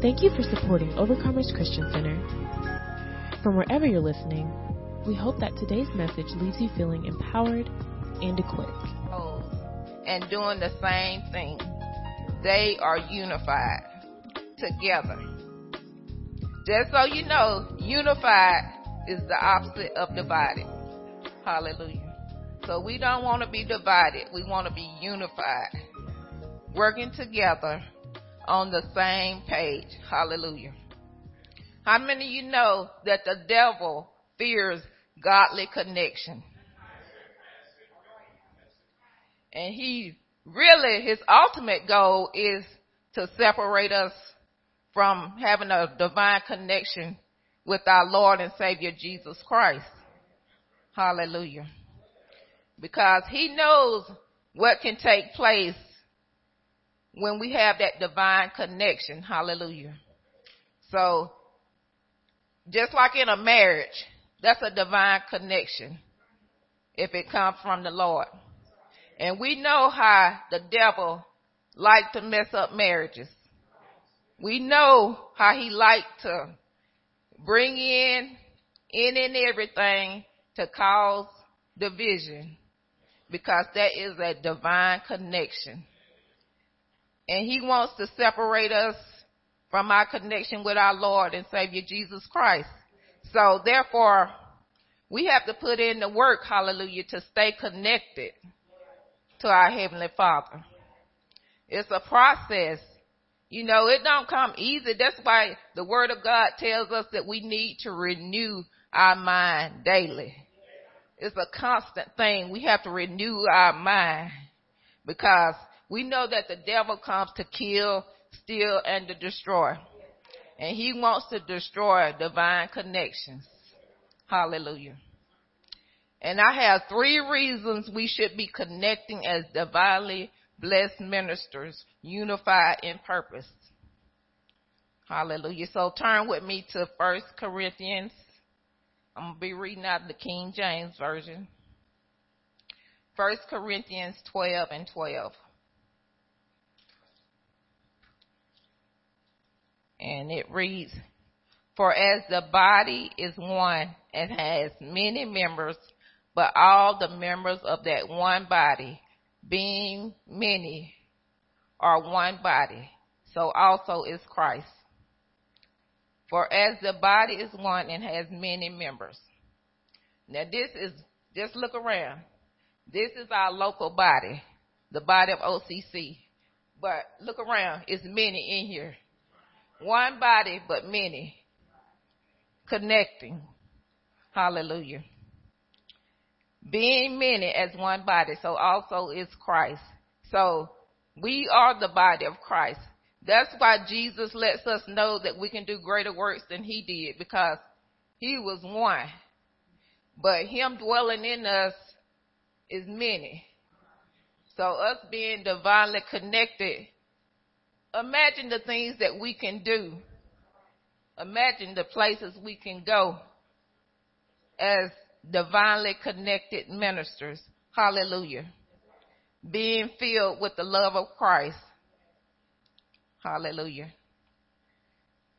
Thank you for supporting Overcomers Christian Center. From wherever you're listening, we hope that today's message leaves you feeling empowered and equipped. And doing the same thing. They are unified together. Just so you know, unified is the opposite of divided. Hallelujah. So we don't want to be divided. We want to be unified. Working together on the same page. Hallelujah. How many of you know that the devil fears godly connection? And he really, his ultimate goal is to separate us from having a divine connection with our Lord and Savior Jesus Christ. Hallelujah. Because he knows what can take place when we have that divine connection. Hallelujah. So, just like in a marriage, that's a divine connection if it comes from the Lord. And we know how the devil like to mess up marriages. We know how he like to bring in in and everything to cause division because that is a divine connection. And he wants to separate us from our connection with our Lord and Savior Jesus Christ. So therefore, we have to put in the work, hallelujah, to stay connected to our Heavenly Father. It's a process. You know, it don't come easy. That's why the Word of God tells us that we need to renew our mind daily. It's a constant thing. We have to renew our mind because we know that the devil comes to kill, steal, and to destroy. And he wants to destroy divine connections. Hallelujah. And I have three reasons we should be connecting as divinely blessed ministers, unified in purpose. Hallelujah. So turn with me to First Corinthians. I'm going to be reading out the King James Version. First Corinthians 12 and 12. And it reads, For as the body is one and has many members, but all the members of that one body, being many, are one body, so also is Christ. For as the body is one and has many members. Now this is, just look around. This is our local body, the body of OCC. But look around, it's many in here. One body, but many. Connecting. Hallelujah. Being many as one body, so also is Christ. So we are the body of Christ. That's why Jesus lets us know that we can do greater works than he did because he was one. But him dwelling in us is many. So us being divinely connected Imagine the things that we can do. Imagine the places we can go as divinely connected ministers. Hallelujah. Being filled with the love of Christ. Hallelujah.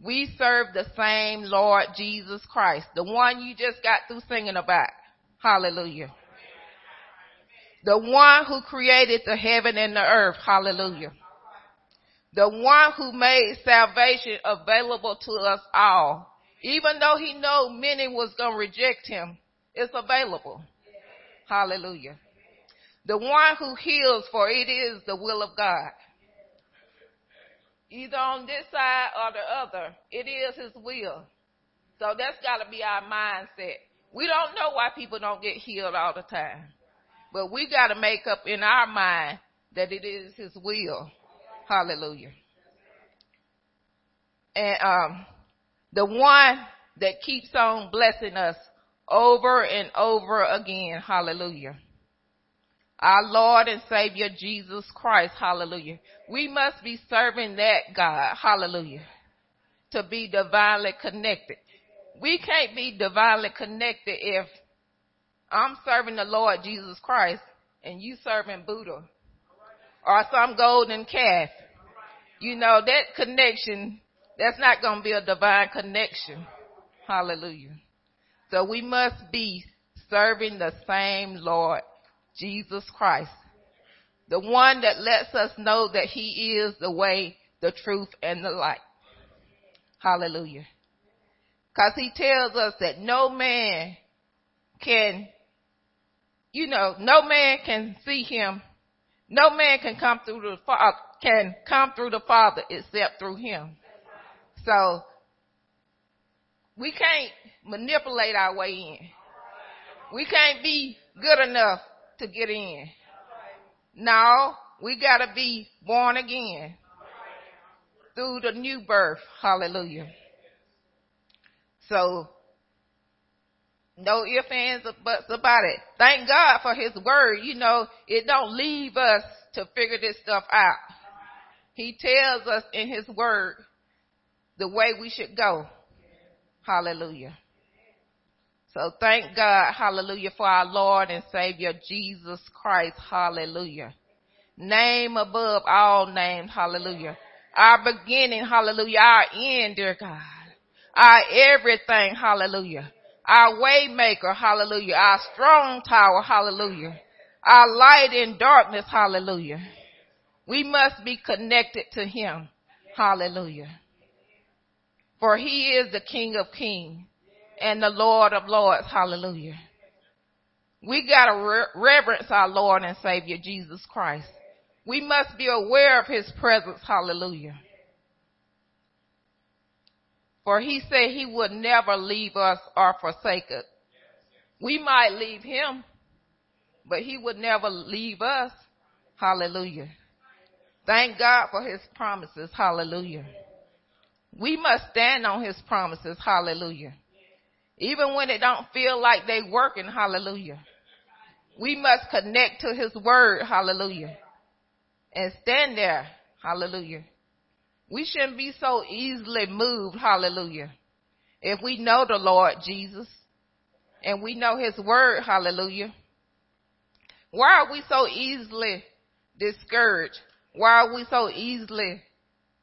We serve the same Lord Jesus Christ, the one you just got through singing about. Hallelujah. The one who created the heaven and the earth. Hallelujah the one who made salvation available to us all. Even though he know many was going to reject him, it's available. Hallelujah. The one who heals for it is the will of God. Either on this side or the other, it is his will. So that's got to be our mindset. We don't know why people don't get healed all the time. But we got to make up in our mind that it is his will. Hallelujah. And um, the one that keeps on blessing us over and over again. Hallelujah. Our Lord and Savior Jesus Christ. Hallelujah. We must be serving that God. Hallelujah. To be divinely connected. We can't be divinely connected if I'm serving the Lord Jesus Christ and you serving Buddha or some golden calf. You know, that connection, that's not going to be a divine connection. Hallelujah. So we must be serving the same Lord, Jesus Christ. The one that lets us know that He is the way, the truth, and the light. Hallelujah. Cause He tells us that no man can, you know, no man can see Him. No man can come through the, can come through the Father except through Him. So, we can't manipulate our way in. We can't be good enough to get in. No, we gotta be born again through the new birth. Hallelujah. So, no ifs, ands, or buts about it. Thank God for His word. You know, it don't leave us to figure this stuff out. He tells us in His word the way we should go. Hallelujah. So thank God, hallelujah, for our Lord and Savior Jesus Christ. Hallelujah. Name above all names. Hallelujah. Our beginning. Hallelujah. Our end, dear God. Our everything. Hallelujah. Our waymaker. Hallelujah. Our strong tower. Hallelujah. Our light in darkness. Hallelujah. We must be connected to him. Hallelujah. For he is the King of kings and the Lord of lords. Hallelujah. We gotta re- reverence our Lord and Savior Jesus Christ. We must be aware of his presence. Hallelujah. For he said he would never leave us or forsake us. We might leave him, but he would never leave us. Hallelujah. Thank God for his promises. Hallelujah. We must stand on his promises. Hallelujah. Even when it don't feel like they working. Hallelujah. We must connect to his word. Hallelujah. And stand there. Hallelujah. We shouldn't be so easily moved. Hallelujah. If we know the Lord Jesus and we know his word. Hallelujah. Why are we so easily discouraged? Why are we so easily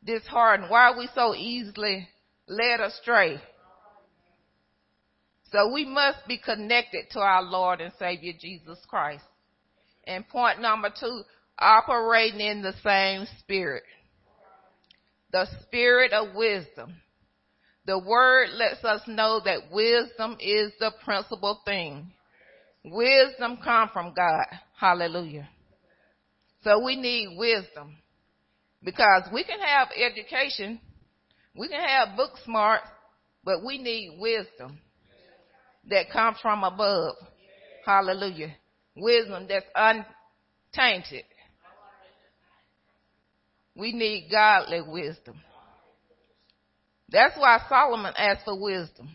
disheartened? Why are we so easily led astray? So we must be connected to our Lord and Savior Jesus Christ. And point number two, operating in the same spirit. The spirit of wisdom. The word lets us know that wisdom is the principal thing. Wisdom come from God. Hallelujah. So we need wisdom. Because we can have education, we can have book smart, but we need wisdom that comes from above. Hallelujah. Wisdom that's untainted. We need godly wisdom. That's why Solomon asked for wisdom.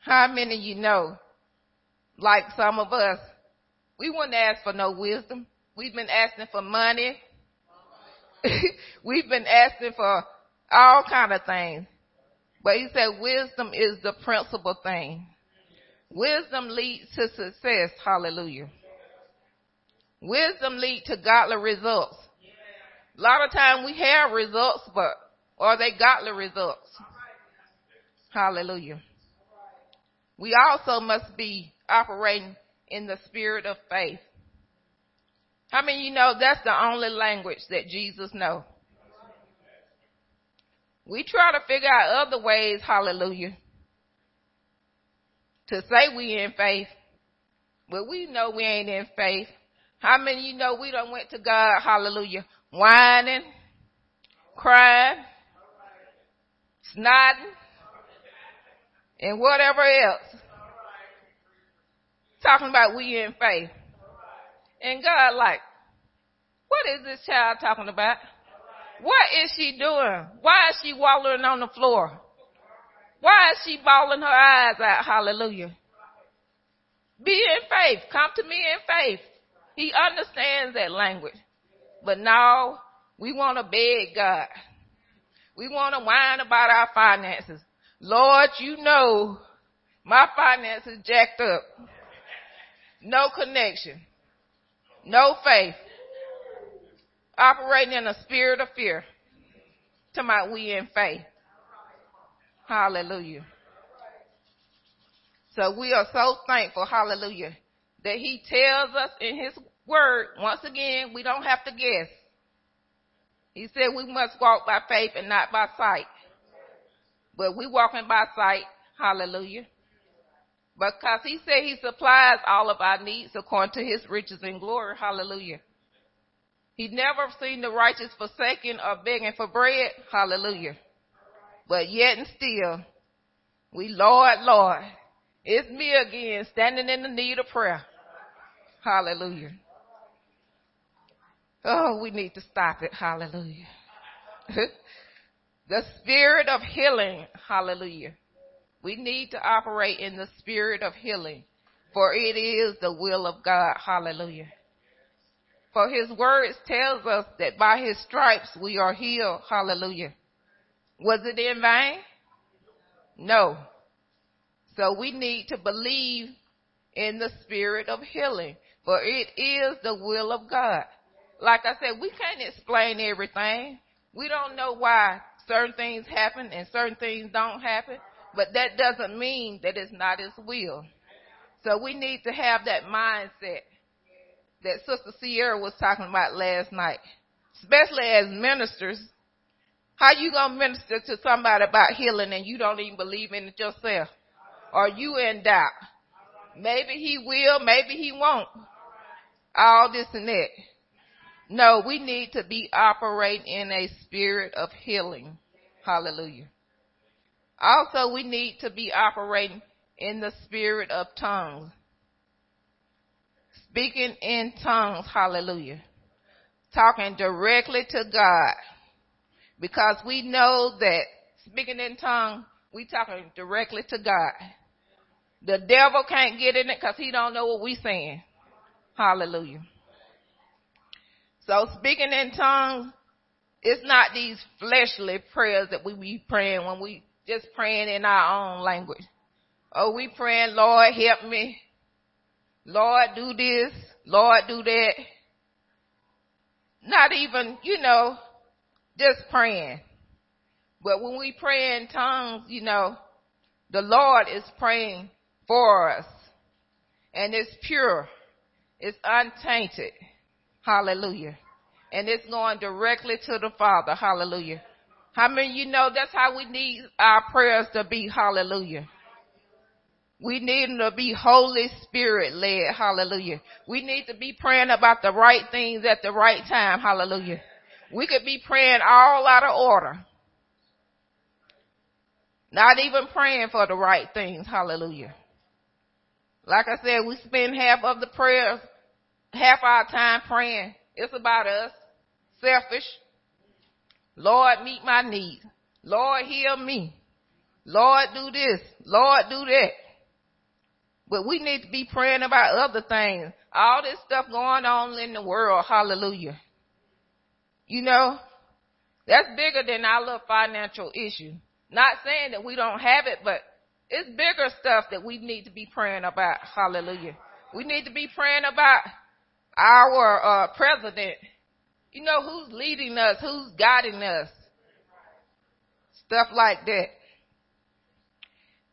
How many of you know, like some of us, we wouldn't ask for no wisdom. We've been asking for money. We've been asking for all kind of things. But he said wisdom is the principal thing. Wisdom leads to success. Hallelujah. Wisdom leads to godly results. A lot of time we have results, but are they godly results? Hallelujah. We also must be operating in the spirit of faith. How many you know that's the only language that Jesus knows? We try to figure out other ways, hallelujah, to say we in faith, but we know we ain't in faith. How many you know we don't went to God, hallelujah, whining, crying, snotting, and whatever else. Talking about we in faith. And God like, what is this child talking about? What is she doing? Why is she wallowing on the floor? Why is she bawling her eyes out? Hallelujah. Be in faith. Come to me in faith. He understands that language. But now we want to beg God. We want to whine about our finances. Lord, you know my finances jacked up. No connection. No faith. Operating in a spirit of fear. To my we in faith. Hallelujah. So we are so thankful, hallelujah, that he tells us in his word, once again, we don't have to guess. He said we must walk by faith and not by sight. But we walking by sight, hallelujah. Because he said he supplies all of our needs according to his riches and glory, hallelujah. He never seen the righteous forsaken or begging for bread, hallelujah. But yet and still, we, Lord, Lord, it's me again standing in the need of prayer. Hallelujah. Oh, we need to stop it. Hallelujah. the spirit of healing. Hallelujah. We need to operate in the spirit of healing, for it is the will of God. Hallelujah. For his words tells us that by his stripes we are healed. Hallelujah. Was it in vain? No. So we need to believe in the spirit of healing, for it is the will of God. Like I said, we can't explain everything. We don't know why certain things happen and certain things don't happen, but that doesn't mean that it's not His will. So we need to have that mindset that Sister Sierra was talking about last night, especially as ministers. How you gonna minister to somebody about healing and you don't even believe in it yourself? Or you in doubt? Maybe he will, maybe he won't. All this and that. No, we need to be operating in a spirit of healing. Hallelujah. Also, we need to be operating in the spirit of tongues. Speaking in tongues, hallelujah. Talking directly to God. Because we know that speaking in tongues, we talking directly to God. The devil can't get in it because he don't know what we saying. Hallelujah. So speaking in tongues, it's not these fleshly prayers that we be praying when we just praying in our own language. Oh, we praying, Lord, help me. Lord, do this. Lord, do that. Not even, you know, just praying. But when we pray in tongues, you know, the Lord is praying for us. And it's pure. It's untainted. Hallelujah. And it's going directly to the Father. Hallelujah. How many you know that's how we need our prayers to be? Hallelujah. We need them to be Holy Spirit led. Hallelujah. We need to be praying about the right things at the right time. Hallelujah. We could be praying all out of order. Not even praying for the right things. Hallelujah. Like I said, we spend half of the prayers, half our time praying. It's about us. Selfish. Lord, meet my needs. Lord, heal me. Lord, do this. Lord, do that. But we need to be praying about other things. All this stuff going on in the world. Hallelujah. You know, that's bigger than our little financial issue. Not saying that we don't have it, but it's bigger stuff that we need to be praying about. Hallelujah. We need to be praying about our uh, president. You know, who's leading us, who's guiding us. Stuff like that.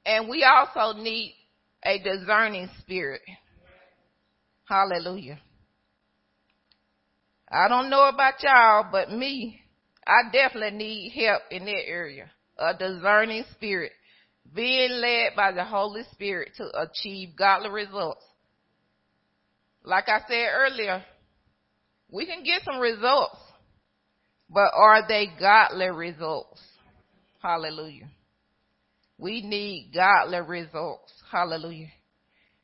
And we also need a discerning spirit. Hallelujah. I don't know about y'all, but me, I definitely need help in that area. A discerning spirit. Being led by the Holy Spirit to achieve godly results. Like I said earlier, we can get some results, but are they godly results? Hallelujah. We need godly results. Hallelujah.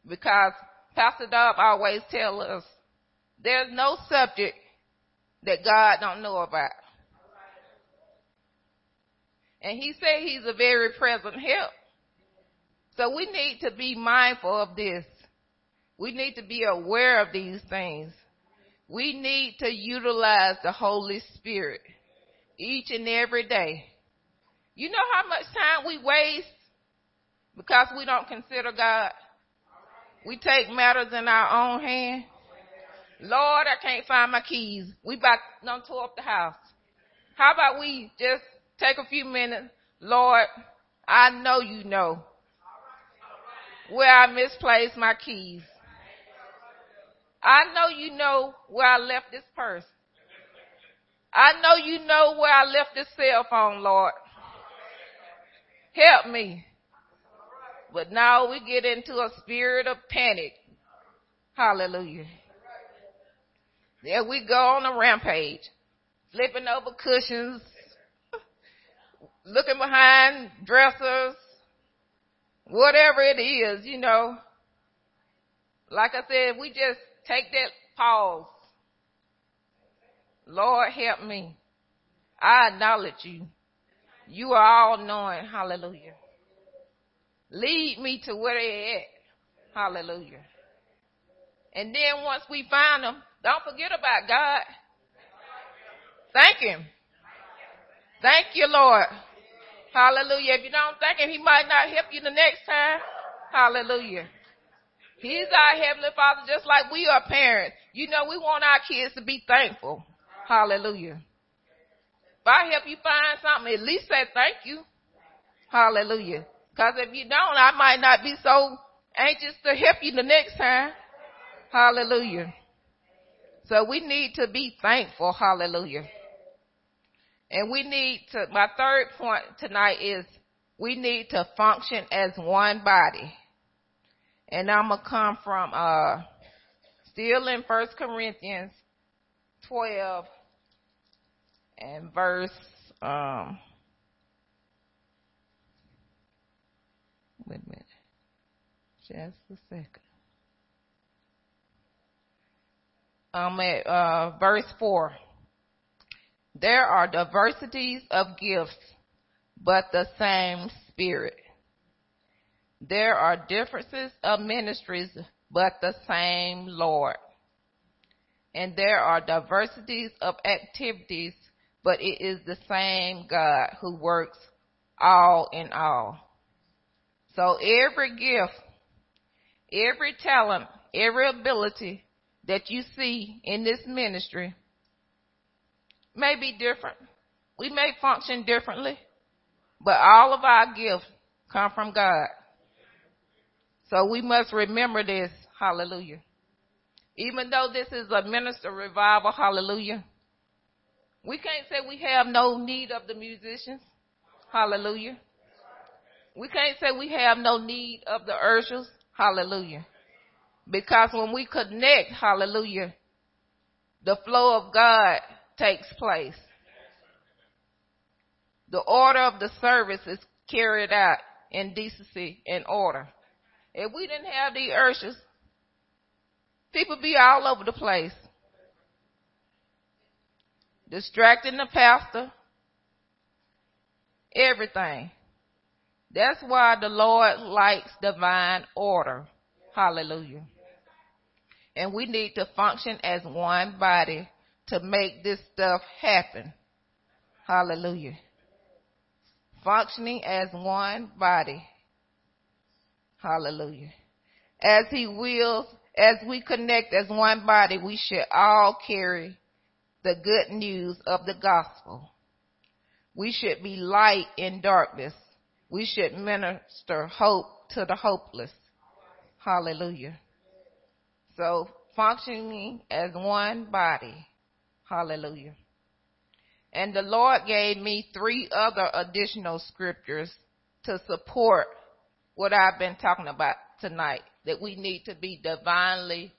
Because Pastor Dobb always tell us there's no subject that God don't know about. And he said he's a very present help. So we need to be mindful of this. We need to be aware of these things. We need to utilize the Holy Spirit each and every day. You know how much time we waste because we don't consider God? We take matters in our own hand. Lord, I can't find my keys. We about to tear up the house. How about we just take a few minutes. Lord, I know you know where I misplaced my keys. I know you know where I left this purse. I know you know where I left this cell phone, Lord. Help me. But now we get into a spirit of panic. Hallelujah. There we go on a rampage, flipping over cushions, looking behind dressers, whatever it is, you know. Like I said, we just take that pause. Lord, help me. I acknowledge you. You are all knowing. Hallelujah. Lead me to where they're at. Hallelujah. And then once we find them, don't forget about God. Thank Him. Thank you, Lord. Hallelujah. If you don't thank Him, He might not help you the next time. Hallelujah. He's our Heavenly Father just like we are parents. You know, we want our kids to be thankful. Hallelujah. If I help you find something, at least say thank you. Hallelujah. Cause if you don't, I might not be so anxious to help you the next time. Hallelujah. So we need to be thankful. Hallelujah. And we need to, my third point tonight is we need to function as one body. And I'm to come from, uh, still in First Corinthians 12 and verse, um, wait a minute. Just a second. I'm at uh, verse 4. There are diversities of gifts, but the same Spirit. There are differences of ministries, but the same Lord. And there are diversities of activities, but it is the same God who works all in all. So every gift, every talent, every ability that you see in this ministry may be different. We may function differently, but all of our gifts come from God. So we must remember this. Hallelujah. Even though this is a minister revival, hallelujah. We can't say we have no need of the musicians. Hallelujah. We can't say we have no need of the ushers. Hallelujah. Because when we connect, hallelujah, the flow of God takes place. The order of the service is carried out in decency and order. If we didn't have the ushers, people be all over the place. Distracting the pastor. Everything. That's why the Lord likes divine order. Hallelujah. And we need to function as one body to make this stuff happen. Hallelujah. Functioning as one body. Hallelujah. As he wills, as we connect as one body, we should all carry the good news of the gospel. We should be light in darkness. We should minister hope to the hopeless. Hallelujah. So functioning as one body. Hallelujah. And the Lord gave me three other additional scriptures to support what I've been talking about tonight. That we need to be divinely,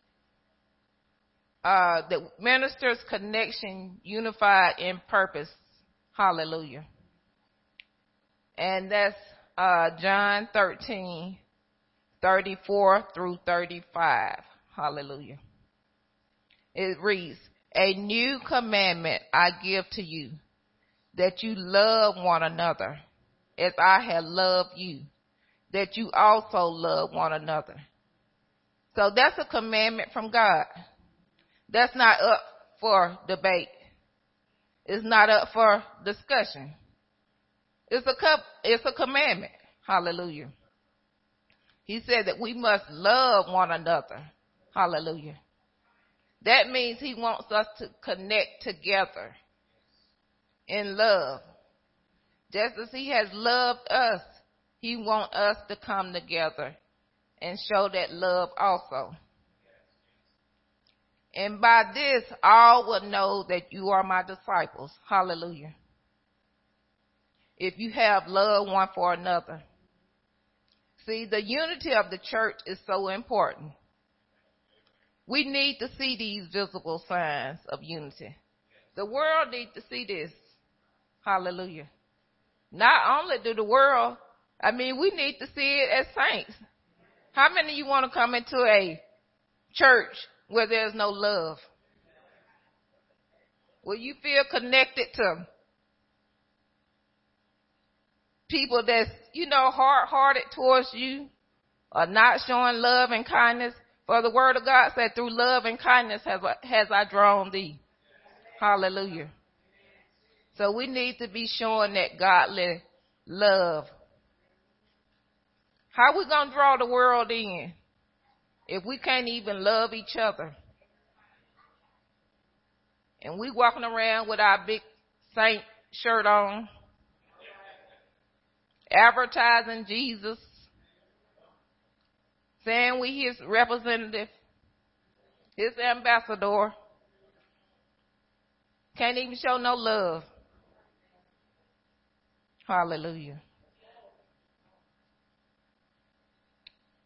uh, the ministers connection unified in purpose. Hallelujah. And that's, uh, John 13, 34 through 35. Hallelujah. It reads, A new commandment I give to you, that you love one another as I have loved you, that you also love one another. So that's a commandment from God. That's not up for debate. It's not up for discussion. It's a cup, it's a commandment. Hallelujah. He said that we must love one another Hallelujah. That means he wants us to connect together in love. Just as he has loved us, he wants us to come together and show that love also. And by this, all will know that you are my disciples. Hallelujah. If you have love one for another. See, the unity of the church is so important. We need to see these visible signs of unity. The world needs to see this. Hallelujah. Not only do the world, I mean, we need to see it as saints. How many of you want to come into a church where there's no love? Will you feel connected to people that's, you know, hard hearted towards you or not showing love and kindness? For the word of God said, through love and kindness has, has I drawn thee. Hallelujah. So we need to be showing that godly love. How we going to draw the world in if we can't even love each other? And we walking around with our big saint shirt on, advertising Jesus, saying we his representative, his ambassador, can't even show no love. Hallelujah.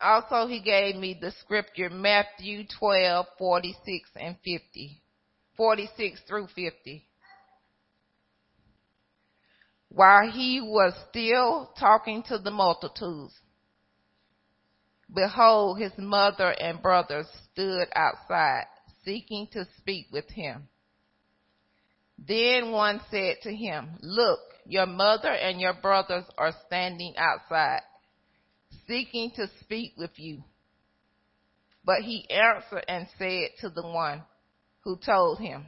Also, he gave me the scripture Matthew 12, 46 and 50. 46 through 50. While he was still talking to the multitudes, behold, his mother and brothers stood outside, seeking to speak with him. Then one said to him, Look, your mother and your brothers are standing outside, seeking to speak with you. But he answered and said to the one who told him,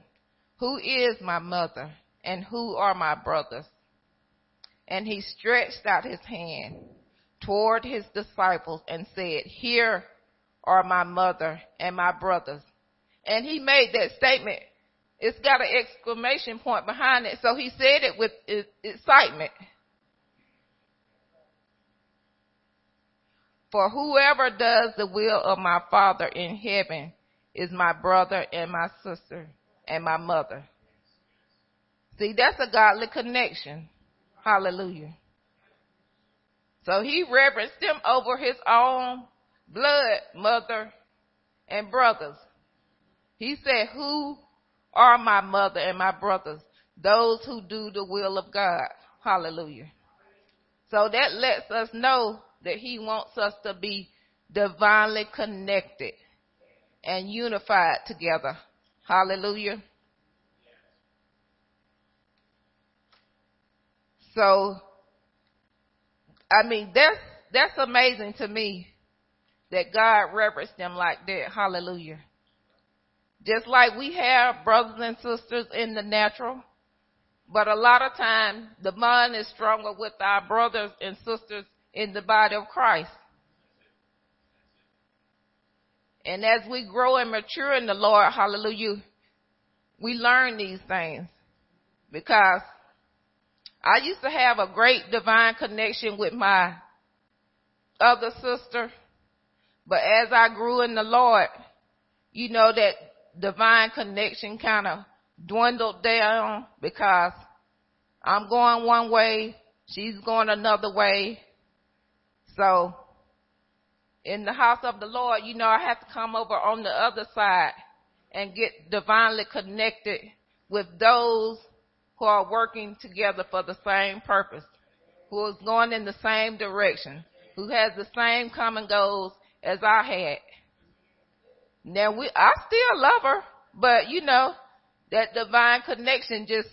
Who is my mother and who are my brothers? And he stretched out his hand toward his disciples and said, Here are my mother and my brothers. And he made that statement it's got an exclamation point behind it. So he said it with excitement. For whoever does the will of my Father in heaven is my brother and my sister and my mother. See, that's a godly connection. Hallelujah. So he reverenced them over his own blood, mother, and brothers. He said, who are my mother and my brothers, those who do the will of God. Hallelujah. So that lets us know that he wants us to be divinely connected and unified together. Hallelujah. So, I mean, that's, that's amazing to me that God reverenced them like that. Hallelujah. Just like we have brothers and sisters in the natural, but a lot of times the bond is stronger with our brothers and sisters in the body of Christ. And as we grow and mature in the Lord, hallelujah, we learn these things. Because I used to have a great divine connection with my other sister, but as I grew in the Lord, you know that divine connection kind of dwindled down because I'm going one way, she's going another way. So in the house of the Lord, you know, I have to come over on the other side and get divinely connected with those who are working together for the same purpose, who is going in the same direction, who has the same common goals as I had. Now we, I still love her, but you know, that divine connection just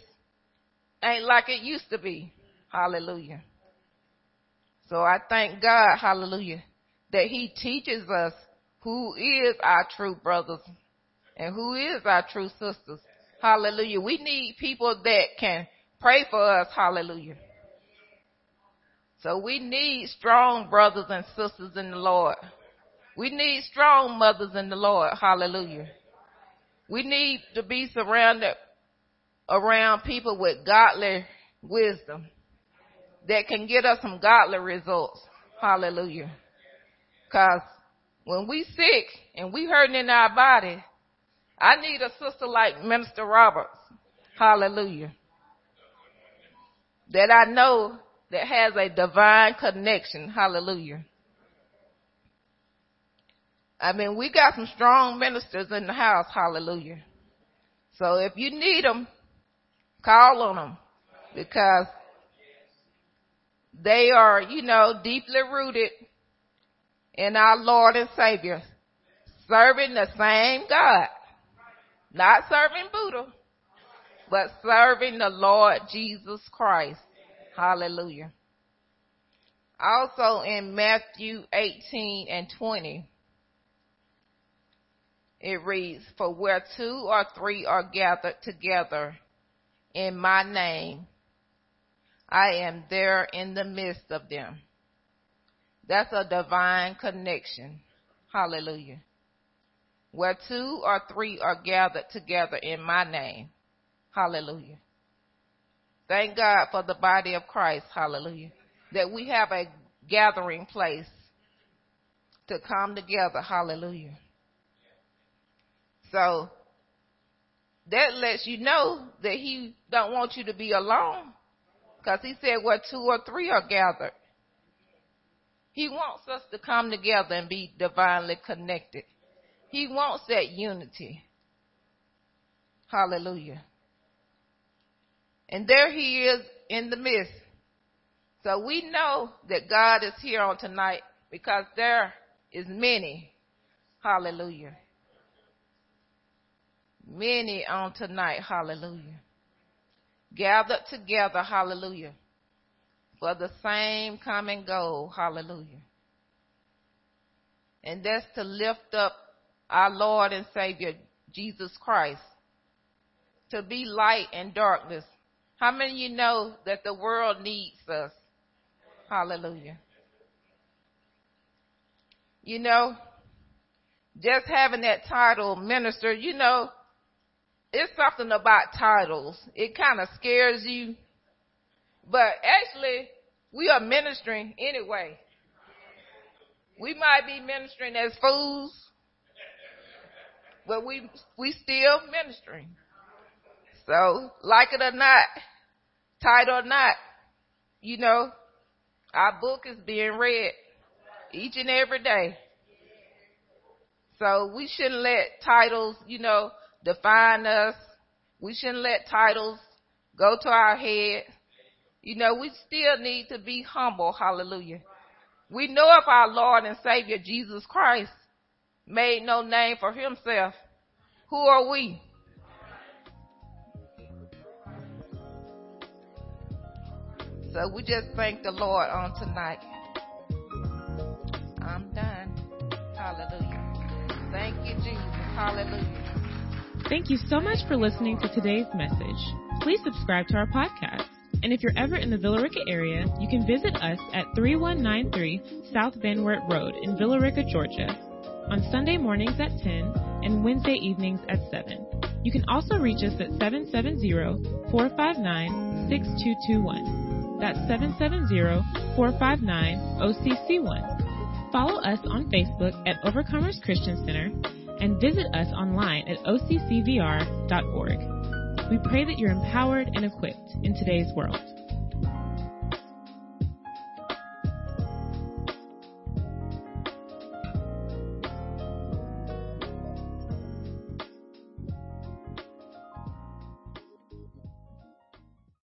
ain't like it used to be. Hallelujah. So I thank God, hallelujah, that he teaches us who is our true brothers and who is our true sisters. Hallelujah. We need people that can pray for us. Hallelujah. So we need strong brothers and sisters in the Lord. We need strong mothers in the Lord. Hallelujah. We need to be surrounded around people with godly wisdom that can get us some godly results. Hallelujah. Cause when we sick and we hurting in our body, I need a sister like Minister Roberts. Hallelujah. That I know that has a divine connection. Hallelujah. I mean, we got some strong ministers in the house. Hallelujah. So if you need them, call on them because they are, you know, deeply rooted in our Lord and Savior, serving the same God, not serving Buddha, but serving the Lord Jesus Christ. Hallelujah. Also in Matthew 18 and 20, it reads, For where two or three are gathered together in my name, I am there in the midst of them. That's a divine connection. Hallelujah. Where two or three are gathered together in my name. Hallelujah. Thank God for the body of Christ. Hallelujah. That we have a gathering place to come together. Hallelujah. So that lets you know that he don't want you to be alone. Because he said where two or three are gathered. He wants us to come together and be divinely connected. He wants that unity. Hallelujah. And there he is in the midst. So we know that God is here on tonight because there is many. Hallelujah. Many on tonight. Hallelujah. Gathered together. Hallelujah for the same common goal. Hallelujah. And that's to lift up our Lord and Savior, Jesus Christ, to be light in darkness. How many of you know that the world needs us? Hallelujah. You know, just having that title, minister, you know, it's something about titles. It kind of scares you. But actually, we are ministering anyway. We might be ministering as fools, but we we still ministering. So, like it or not, tight or not, you know, our book is being read each and every day. So we shouldn't let titles, you know, define us. We shouldn't let titles go to our head. You know, we still need to be humble. Hallelujah. We know if our Lord and Savior Jesus Christ made no name for himself, who are we? So we just thank the Lord on tonight. I'm done. Hallelujah. Thank you, Jesus. Hallelujah. Thank you so much for listening to today's message. Please subscribe to our podcast. And if you're ever in the Villa Rica area, you can visit us at 3193 South Van Wert Road in Villa Rica, Georgia, on Sunday mornings at 10 and Wednesday evenings at 7. You can also reach us at 770-459-6221. That's 770-459-OCC1. Follow us on Facebook at Overcomers Christian Center and visit us online at occvr.org. We pray that you're empowered and equipped in today's world.